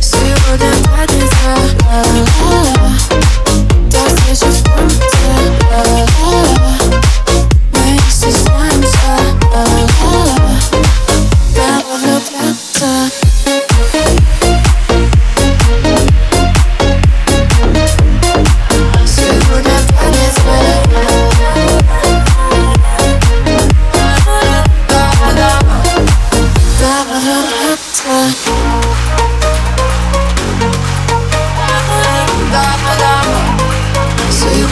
Сегодня пятница.